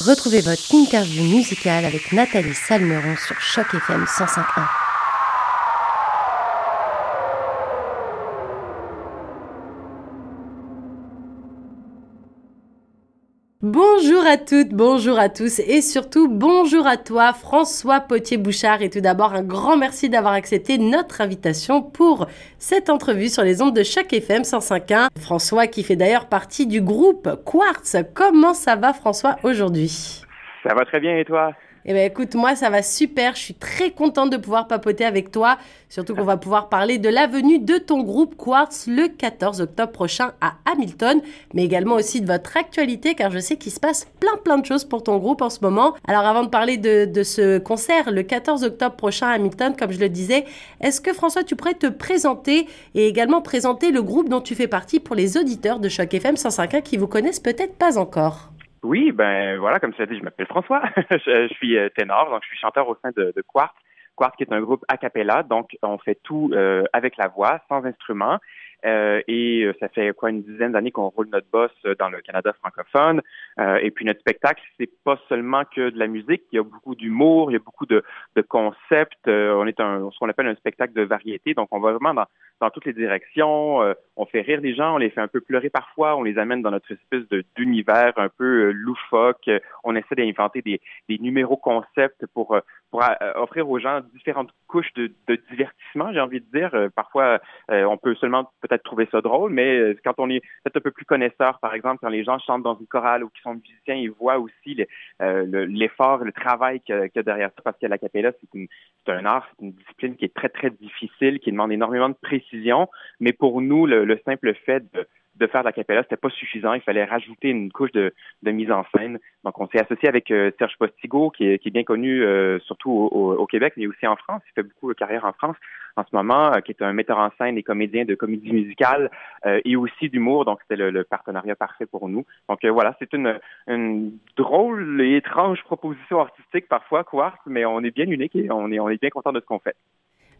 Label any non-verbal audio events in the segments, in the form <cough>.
Retrouvez votre interview musicale avec Nathalie Salmeron sur Choc FM 105.1. Bonjour à toutes, bonjour à tous et surtout bonjour à toi François Potier-Bouchard et tout d'abord un grand merci d'avoir accepté notre invitation pour cette entrevue sur les ondes de chaque FM 105.1. François qui fait d'ailleurs partie du groupe Quartz. Comment ça va François aujourd'hui? Ça va très bien et toi? Eh bien, écoute, moi, ça va super. Je suis très contente de pouvoir papoter avec toi. Surtout qu'on va pouvoir parler de la venue de ton groupe Quartz le 14 octobre prochain à Hamilton, mais également aussi de votre actualité, car je sais qu'il se passe plein, plein de choses pour ton groupe en ce moment. Alors, avant de parler de, de ce concert le 14 octobre prochain à Hamilton, comme je le disais, est-ce que François, tu pourrais te présenter et également présenter le groupe dont tu fais partie pour les auditeurs de Choc FM 105.1 qui vous connaissent peut-être pas encore? Oui, ben voilà, comme tu as dit, je m'appelle François. <laughs> je, suis euh, ténor, donc je suis chanteur au sein de, de Quartz. Quartz qui est un groupe a cappella, donc on fait tout euh, avec la voix, sans instrument. Euh, et euh, ça fait quoi une dizaine d'années qu'on roule notre boss euh, dans le Canada francophone. Euh, et puis notre spectacle, c'est pas seulement que de la musique. Il y a beaucoup d'humour, il y a beaucoup de, de concepts. on est un, ce qu'on appelle un spectacle de variété. Donc on va vraiment dans, dans toutes les directions. on fait rire les gens, on les fait un peu pleurer parfois. On les amène dans notre espèce d'univers un peu loufoque. On essaie d'inventer des, des numéros concepts pour pour offrir aux gens différentes couches de, de divertissement. J'ai envie de dire. parfois, on peut seulement peut-être trouver ça drôle, mais euh, quand on est peut-être un peu plus connaisseur, par exemple, quand les gens chantent dans une chorale ou qui sont musiciens, ils voient aussi euh, l'effort, le, travail qu'il y, a derrière ça, parce que la capella, c'est un art, c'est une discipline qui est très, très difficile, qui demande énormément de précision, mais pour nous, le simple fait de de faire de la capella, c'était pas suffisant. Il fallait rajouter une couche de, mise en scène. Donc, on s'est associé avec euh, Serge Postigo, qui est, bien connu euh, surtout au, Québec, mais aussi en France. Il fait beaucoup de carrière en France en ce moment, euh, qui est un metteur en scène et comédien de comédie musicale et aussi d'humour. Donc, c'était le, partenariat parfait pour nous. Donc, voilà, c'est une, drôle et étrange proposition artistique parfois, Quartz, mais on est bien unique et on est bien content de ce qu'on fait.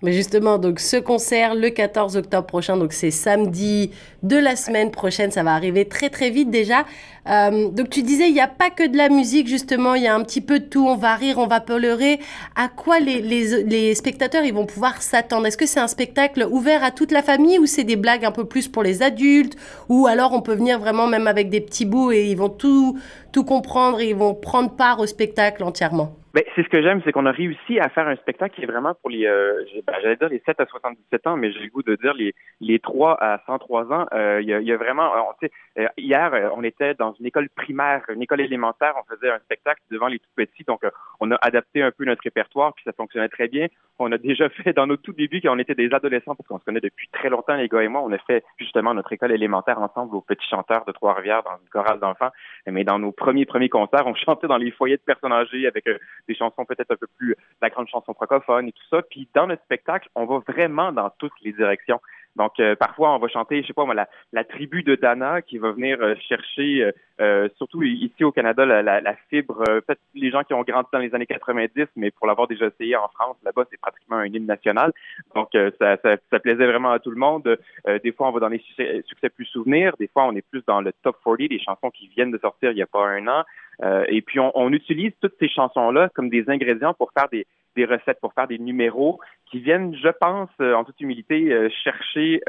Mais justement, donc ce concert le 14 octobre prochain, donc c'est samedi de la semaine prochaine, ça va arriver très très vite déjà. Euh, donc tu disais, il n'y a pas que de la musique justement, il y a un petit peu de tout, on va rire, on va pleurer. À quoi les, les, spectateurs ils vont pouvoir s'attendre? Est-ce que c'est un spectacle ouvert à toute la famille ou c'est des blagues un peu plus pour les adultes? Ou alors on peut venir vraiment même avec des petits bouts et ils vont tout, tout comprendre et ils vont prendre part au spectacle entièrement? Ben, c'est ce que j'aime, c'est qu'on a réussi à faire un spectacle qui est vraiment pour les, euh, ben, j'allais dire les 7 à 77 ans, mais j'ai le goût de dire les, les 3 à 103 ans. Euh, il y, a, y, a, vraiment, on, euh, hier, on était dans une école primaire, une école élémentaire, on faisait un spectacle devant les tout petits, donc on a adapté un peu notre répertoire, puis ça fonctionnait très bien. On a déjà <laughs> fait dans nos tout débuts, quand on était des adolescents, parce qu'on se connaît depuis très longtemps, les gars et moi, on a fait justement notre école élémentaire ensemble aux petits chanteurs de Trois-Rivières dans une chorale d'enfants. Mais dans nos premiers premiers concerts, on <laughs> chantait dans les foyers de personnes âgées avec des chansons peut-être un peu plus la grande chanson francophone et tout ça. Puis dans notre spectacle, on va vraiment dans toutes les directions. Donc euh, parfois on va chanter, je sais pas moi, la, tribu de Dana qui va venir euh, chercher, euh, euh, surtout ici au Canada, la, fibre. Peut-être les gens qui ont grandi dans les années 90, mais pour l'avoir déjà essayé en France, là-bas c'est pratiquement un hymne national. Donc ça, ça, ça, plaisait vraiment à tout le monde. des fois on va dans les succès, succès plus souvenirs, des fois on est plus dans le top 40 des chansons qui viennent de sortir il y a pas un an. Euh, et puis, on, on, utilise toutes ces chansons-là comme des ingrédients pour faire des, des, recettes, pour faire des numéros qui viennent, je pense, euh, en toute humilité, euh, chercher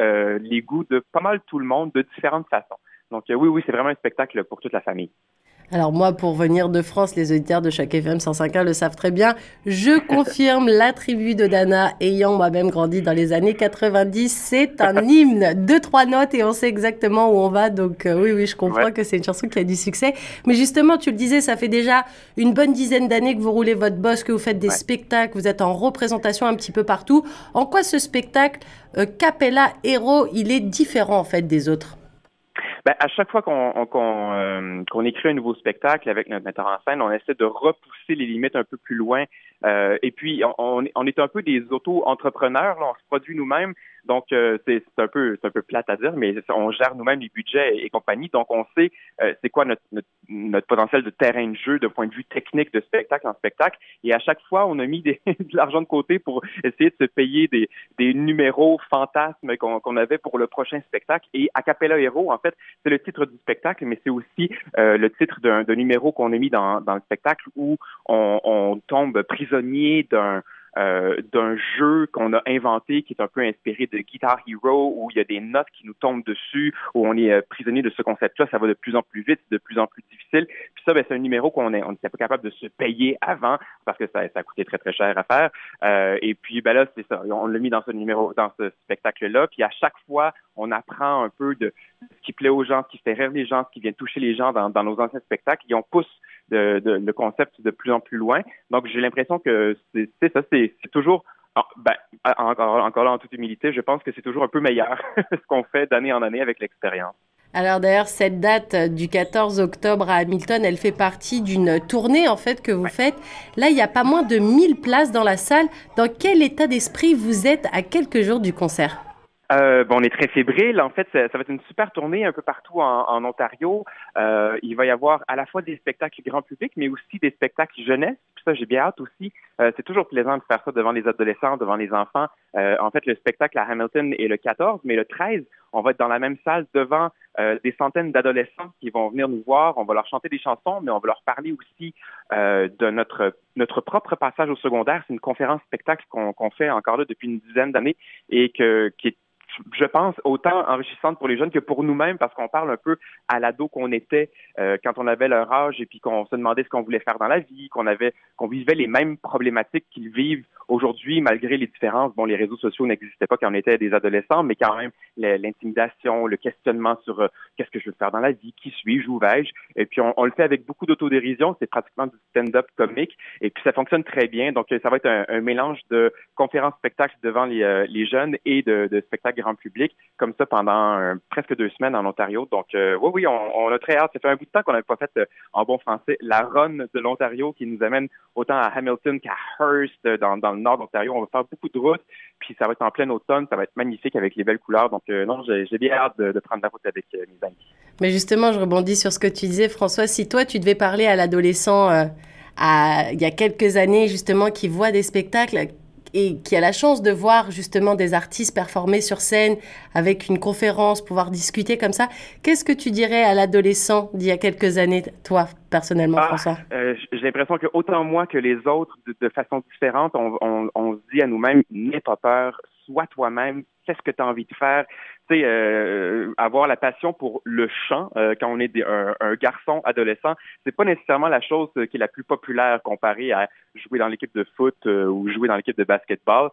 les goûts de pas mal tout le monde de différentes façons. Donc, oui, oui, c'est vraiment un spectacle pour toute la famille. Alors moi, pour venir de France, les auditeurs de chaque FM 105.1 le savent très bien. Je <laughs> confirme la tribu de Dana, ayant moi-même grandi dans les années 90. C'est un <laughs> hymne de trois notes et on sait exactement où on va. Donc euh, oui, oui, je comprends que c'est une chanson qui a du succès. Mais justement, tu le disais, ça fait déjà une bonne dizaine d'années que vous roulez votre boss, que vous faites des spectacles, vous êtes en représentation un petit peu partout. En quoi ce spectacle euh, Capella Hero, il est différent en fait des autres? Ben, à chaque fois qu'on euh, qu'on écrit un nouveau spectacle avec notre metteur en scène, on essaie de repousser les limites un peu plus loin. Euh, et puis, on, on, est un peu des auto-entrepreneurs. On se produit nous-mêmes. Donc, euh, c'est un peu un peu plate à dire, mais on gère nous-mêmes les budgets et, compagnie. Donc, on sait euh, c'est quoi notre, notre, potentiel de terrain de jeu de point de vue technique de spectacle en spectacle. Et à chaque fois, on a mis des, <laughs> de l'argent de côté pour essayer de se payer des, des numéros fantasmes qu'on avait pour le prochain spectacle. Et Acapella Hero, en fait, c'est le titre du spectacle, mais c'est aussi euh, le titre d'un numéro qu'on a mis dans, dans le spectacle où on, on tombe prisonnier d'un euh, d'un jeu qu'on a inventé qui est un peu inspiré de Guitar Hero où il y a des notes qui nous tombent dessus, où on est euh, prisonnier de ce concept-là, ça va de plus en plus vite, de plus en plus difficile. Puis ça, ben, c'est un numéro qu'on est, on n'était pas capable de se payer avant parce que ça, ça coûtait très très cher à faire. Euh, et puis ben là, c'est ça, on l'a mis dans ce numéro, dans ce spectacle-là. Puis à chaque fois, on apprend un peu de ce qui plaît aux gens, ce qui fait rire les gens, ce qui vient toucher les gens dans, dans nos anciens spectacles. Et on pousse de, le concept de plus en plus loin. Donc, j'ai l'impression que c'est ça, c'est toujours ah, ben, encore, encore là, en toute humilité, je pense que c'est toujours un peu meilleur <laughs> ce qu'on fait d'année en année avec l'expérience. Alors d'ailleurs, cette date du 14 octobre à Hamilton, elle fait partie d'une tournée en fait que vous faites. Là, il y a pas moins de 1000 places dans la salle. Dans quel état d'esprit vous êtes à quelques jours du concert? Euh, bon, on est très fébrile. En fait, ça, va être une super tournée un peu partout en, Ontario. Euh, il va y avoir à la fois des spectacles grand public, mais aussi des spectacles jeunesse. Puis ça, j'ai bien hâte aussi. Euh, c'est toujours plaisant de faire ça devant les adolescents, devant les enfants. Euh, en fait, le spectacle à Hamilton est le 14, mais le 13, on va être dans la même salle devant euh, des centaines d'adolescents qui vont venir nous voir. On va leur chanter des chansons, mais on va leur parler aussi de notre notre propre passage au secondaire. C'est une conférence spectacle qu'on fait encore là depuis une dizaine d'années et que qui est je pense, autant enrichissante pour les jeunes que pour nous-mêmes, parce qu'on parle un peu à l'ado qu'on était euh, quand on avait leur âge et puis qu'on se demandait ce qu'on voulait faire dans la vie, qu'on avait, qu'on vivait les mêmes problématiques qu'ils vivent aujourd'hui, malgré les différences. Bon, les réseaux sociaux n'existaient pas quand on était des adolescents, mais quand même l'intimidation, le questionnement sur euh, qu'est-ce que je veux faire dans la vie, qui suis-je, où vais-je? Et puis on, le fait avec beaucoup d'autodérision. C'est pratiquement du stand-up comique, et puis ça fonctionne très bien. Donc ça va être un, mélange de conférences spectacles devant les, euh, les jeunes et de, de spectacles grand public, comme ça pendant euh, presque deux semaines en Ontario. Donc, euh, oui, oui, on, a très hâte. Ça fait un bout de temps qu'on n'avait pas fait, euh, en bon français, la run de l'Ontario qui nous amène autant à Hamilton qu'à Hearst, dans, le nord d'Ontario. On va faire beaucoup de routes, puis ça va être en plein automne. Ça va être magnifique avec les belles couleurs. Donc, non, j'ai bien hâte de, prendre la route avec mes amis. Mais justement, je rebondis sur ce que tu disais, François. Si toi, tu devais parler à l'adolescent il y a quelques années, justement, qui voit des spectacles, et qui a la chance de voir justement des artistes performer sur scène avec une conférence, pouvoir discuter comme ça, qu'est-ce que tu dirais à l'adolescent d'il y a quelques années, toi, personnellement, ah, François? Euh, j'ai l'impression que autant moi que les autres, de, façon différente, on, on, on se dit à nous-mêmes, n'aie pas peur, sois toi-même, fais ce que tu as envie de faire. Tu sais, euh, avoir la passion pour le chant euh, quand on est un, garçon adolescent, c'est pas nécessairement la chose qui est la plus populaire comparée à jouer dans l'équipe de foot euh, ou jouer dans l'équipe de basketball.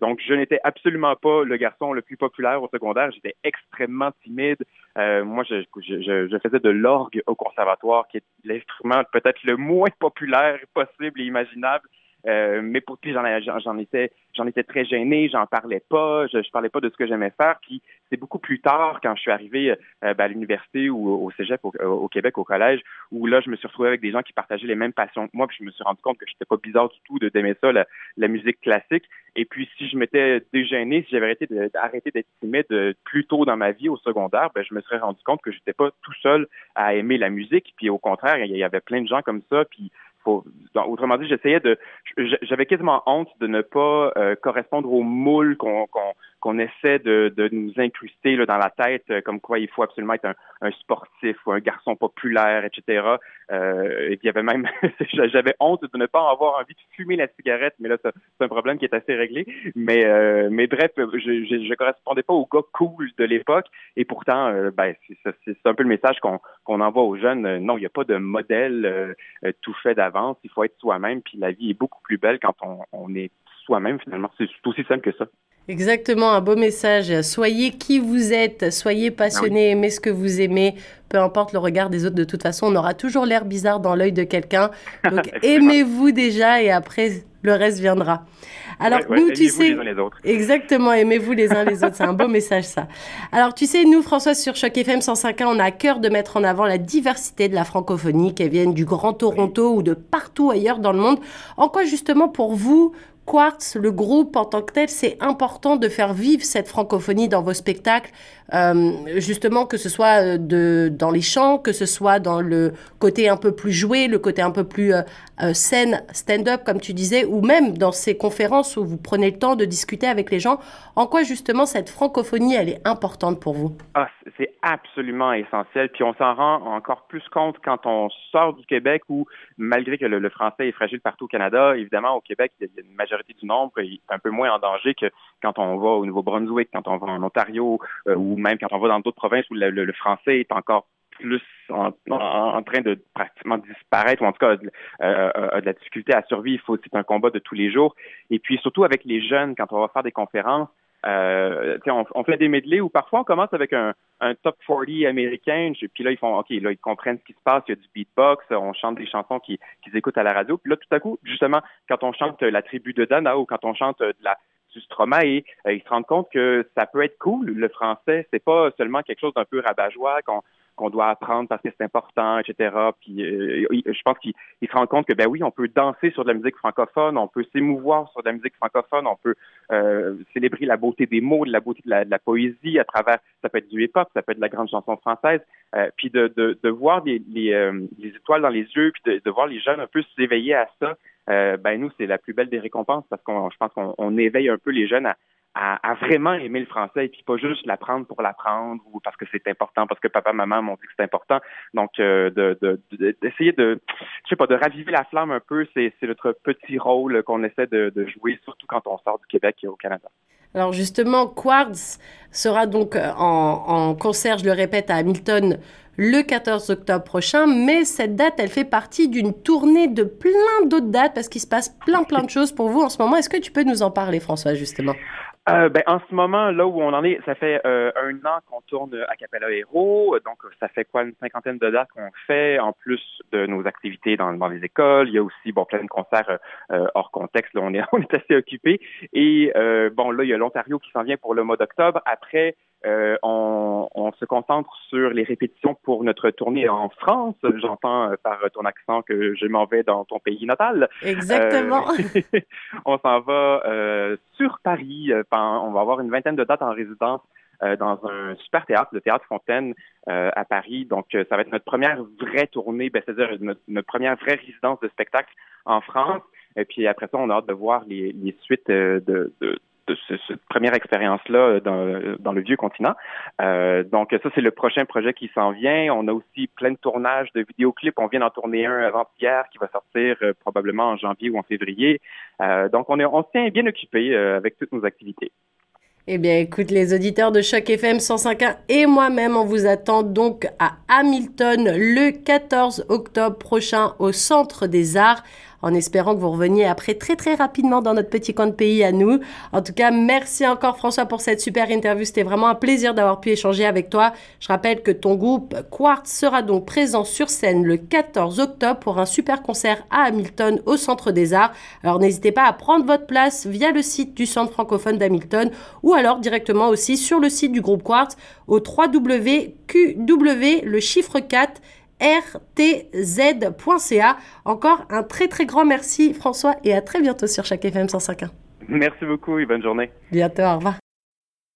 donc, je n'étais absolument pas le garçon le plus populaire au secondaire. J'étais extrêmement timide. moi, je, je, je, faisais de l'orgue au conservatoire, qui est l'instrument peut-être le moins populaire possible et imaginable. Euh, mais pour puis j'en étais j'en étais très gêné, j'en parlais pas, je, je parlais pas de ce que j'aimais faire. Puis c'est beaucoup plus tard quand je suis arrivé euh, ben, à l'université ou au Cégep au, Québec au collège où là je me suis retrouvé avec des gens qui partageaient les mêmes passions que moi. Puis je me suis rendu compte que j'étais pas bizarre du tout de d'aimer ça la, la, musique classique. Et puis si je m'étais dégêné, si j'avais arrêté d'être timide euh, plus tôt dans ma vie au secondaire, ben je me serais rendu compte que j'étais pas tout seul à aimer la musique. Puis au contraire, il y avait plein de gens comme ça. Puis autrement dit, j'essayais de, j'avais quasiment honte de ne pas euh, correspondre au moule qu'on qu'on essaie de, de, nous incruster là, dans la tête, euh, comme quoi il faut absolument être un, un sportif ou un garçon populaire, etc. Euh, et il y avait même, <laughs> j'avais honte de ne pas avoir envie de fumer la cigarette, mais là c'est un problème qui est assez réglé. Mais euh, mais bref, je, je, correspondais pas au gars cool de l'époque, et pourtant, euh, ben c'est un peu le message qu'on qu'on envoie aux jeunes. Non, il n'y a pas de modèle tout fait d'avance. Il faut être soi-même, puis la vie est beaucoup plus belle quand on, on est soi-même finalement. C'est aussi simple que ça. Exactement, un beau message. Soyez qui vous êtes, soyez passionné, aimez ce que vous aimez, peu importe le regard des autres. De toute façon, on aura toujours l'air bizarre dans l'œil de quelqu'un. Donc, <laughs> aimez-vous déjà et après, le reste viendra. Alors, nous, tu sais. Les uns les autres. Exactement, aimez-vous les uns les <laughs> autres. C'est un beau message, ça. Alors, tu sais, nous, François, sur Choc FM 105.1, on a à cœur de mettre en avant la diversité de la francophonie, qu'elle vienne du Grand Toronto ou de partout ailleurs dans le monde. En quoi, justement, pour vous, Quartz, le groupe en tant que tel, c'est important de faire vivre cette francophonie dans vos spectacles, euh, justement que ce soit euh, dans les chants, que ce soit dans le côté un peu plus joué, le côté un peu plus euh, scène, stand-up, comme tu disais, ou même dans ces conférences où vous prenez le temps de discuter avec les gens. En quoi justement cette francophonie, elle est importante pour vous? Ah, c'est absolument essentiel. Puis on s'en rend encore plus compte quand on sort du Québec où, malgré que le, français est fragile partout au Canada, évidemment, au Québec, il y a une majorité du nombre est un peu moins en danger que quand on va au Nouveau-Brunswick, quand on va en Ontario, euh, ou même quand on va dans d'autres provinces où le, français est encore plus en, train de pratiquement disparaître, ou en tout cas euh, de la difficulté à survivre. C'est un combat de tous les jours. Et puis surtout avec les jeunes, quand on va faire des conférences, euh, on, fait des medley où parfois on commence avec un, top 40 américain, puis là ils font OK, là ils comprennent ce qui se passe, il y a du beatbox, on chante des chansons qu'ils écoutent à la radio, puis là tout à coup, justement, quand on chante la tribu de Dana ou quand on chante de la du Stromae, euh, ils se rendent compte que ça peut être cool le français, c'est pas seulement quelque chose d'un peu rabat-joie qu'on qu'on doit apprendre parce que c'est important, etc. Puis euh, je pense qu'il se rend compte que ben oui, on peut danser sur de la musique francophone, on peut s'émouvoir sur de la musique francophone, on peut euh, célébrer la beauté des mots, la beauté de la, poésie à travers, ça peut être du hip-hop, ça peut être de la grande chanson française, euh, puis de, de, de, voir les, les, les, étoiles dans les yeux, puis de, de voir les jeunes un peu s'éveiller à ça. ben nous, c'est la plus belle des récompenses parce qu'on, je pense qu'on éveille un peu les jeunes à, à, vraiment aimer le français et puis pas juste l'apprendre pour l'apprendre ou parce que c'est important, parce que papa, maman m'ont dit que c'est important. Donc, euh, d'essayer de, je sais pas, de raviver la flamme un peu, c'est notre petit rôle qu'on essaie de, de jouer, surtout quand on sort du Québec et au Canada. Alors justement, Quartz sera donc euh, en, concert, je le répète, à Hamilton le 14 octobre prochain, mais cette date, elle fait partie d'une tournée de plein d'autres dates parce qu'il se passe plein plein de choses pour vous en ce moment. Est-ce que tu peux nous en parler, François, justement? Euh, ben, en ce moment, là où on en est, ça fait euh, un an qu'on tourne à Capella Hero, donc ça fait quoi une cinquantaine de dates qu'on fait, en plus de nos activités dans, dans les écoles. Il y a aussi bon plein de concerts euh, hors contexte. Là, on est <laughs> on est assez occupé. Et bon, là, il y a l'Ontario qui s'en vient pour le mois d'octobre. Après, euh, on, on, se concentre sur les répétitions pour notre tournée en France. J'entends euh, par ton accent que je m'en vais dans ton pays natal. Exactement. Euh, <laughs> on s'en va euh, sur Paris. on va avoir une vingtaine de dates en résidence dans un super théâtre, le Théâtre Fontaine à Paris. Donc, ça va être notre première vraie tournée, ben, c'est-à-dire notre, première vraie résidence de spectacle en France. Et puis après ça, on a hâte de voir les, les suites de, de cette première expérience-là euh, dans, le vieux continent. Euh, donc ça, c'est le prochain projet qui s'en vient. On a aussi plein de tournages de vidéoclips. On vient d'en tourner un avant-hier qui va sortir euh, probablement en janvier ou en février. Donc on est on se tient bien occupé avec toutes nos activités. Eh bien, écoute, les auditeurs de Choc FM 105.1 et moi-même, on vous attend donc à Hamilton le 14 octobre prochain au Centre des Arts en espérant que vous reveniez après très très rapidement dans notre petit coin de pays à nous. En tout cas, merci encore François pour cette super interview. C'était vraiment un plaisir d'avoir pu échanger avec toi. Je rappelle que ton groupe Quartz sera donc présent sur scène le 14 octobre pour un super concert à Hamilton au Centre des Arts. Alors n'hésitez pas à prendre votre place via le site du Centre francophone d'Hamilton ou alors directement aussi sur le site du groupe Quartz au www.qw le chiffre 4 rtz.ca. Encore un très très grand merci François et à très bientôt sur chaque FM 105.1. Merci beaucoup et bonne journée. Bientôt, au revoir.